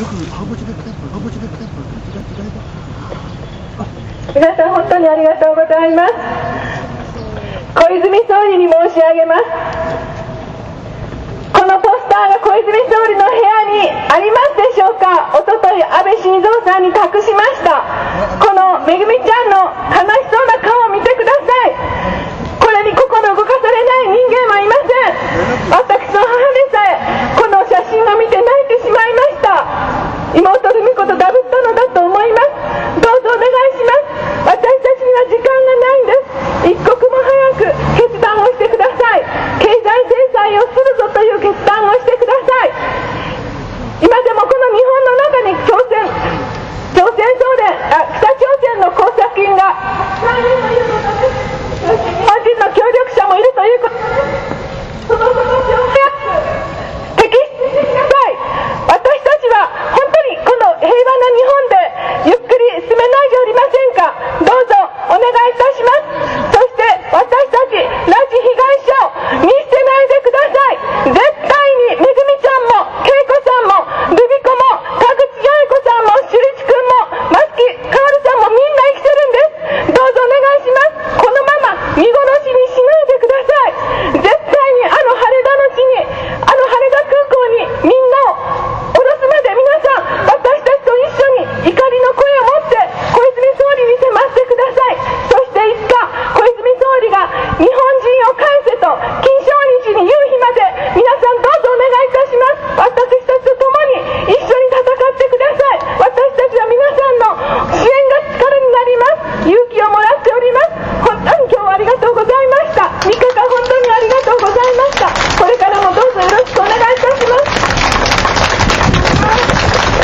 皆さん本当にありがとうございます。小泉総理に申し上げます。このポスターが小泉総理の部屋にありますでしょうか？おととい安倍晋三さんに託しま妹の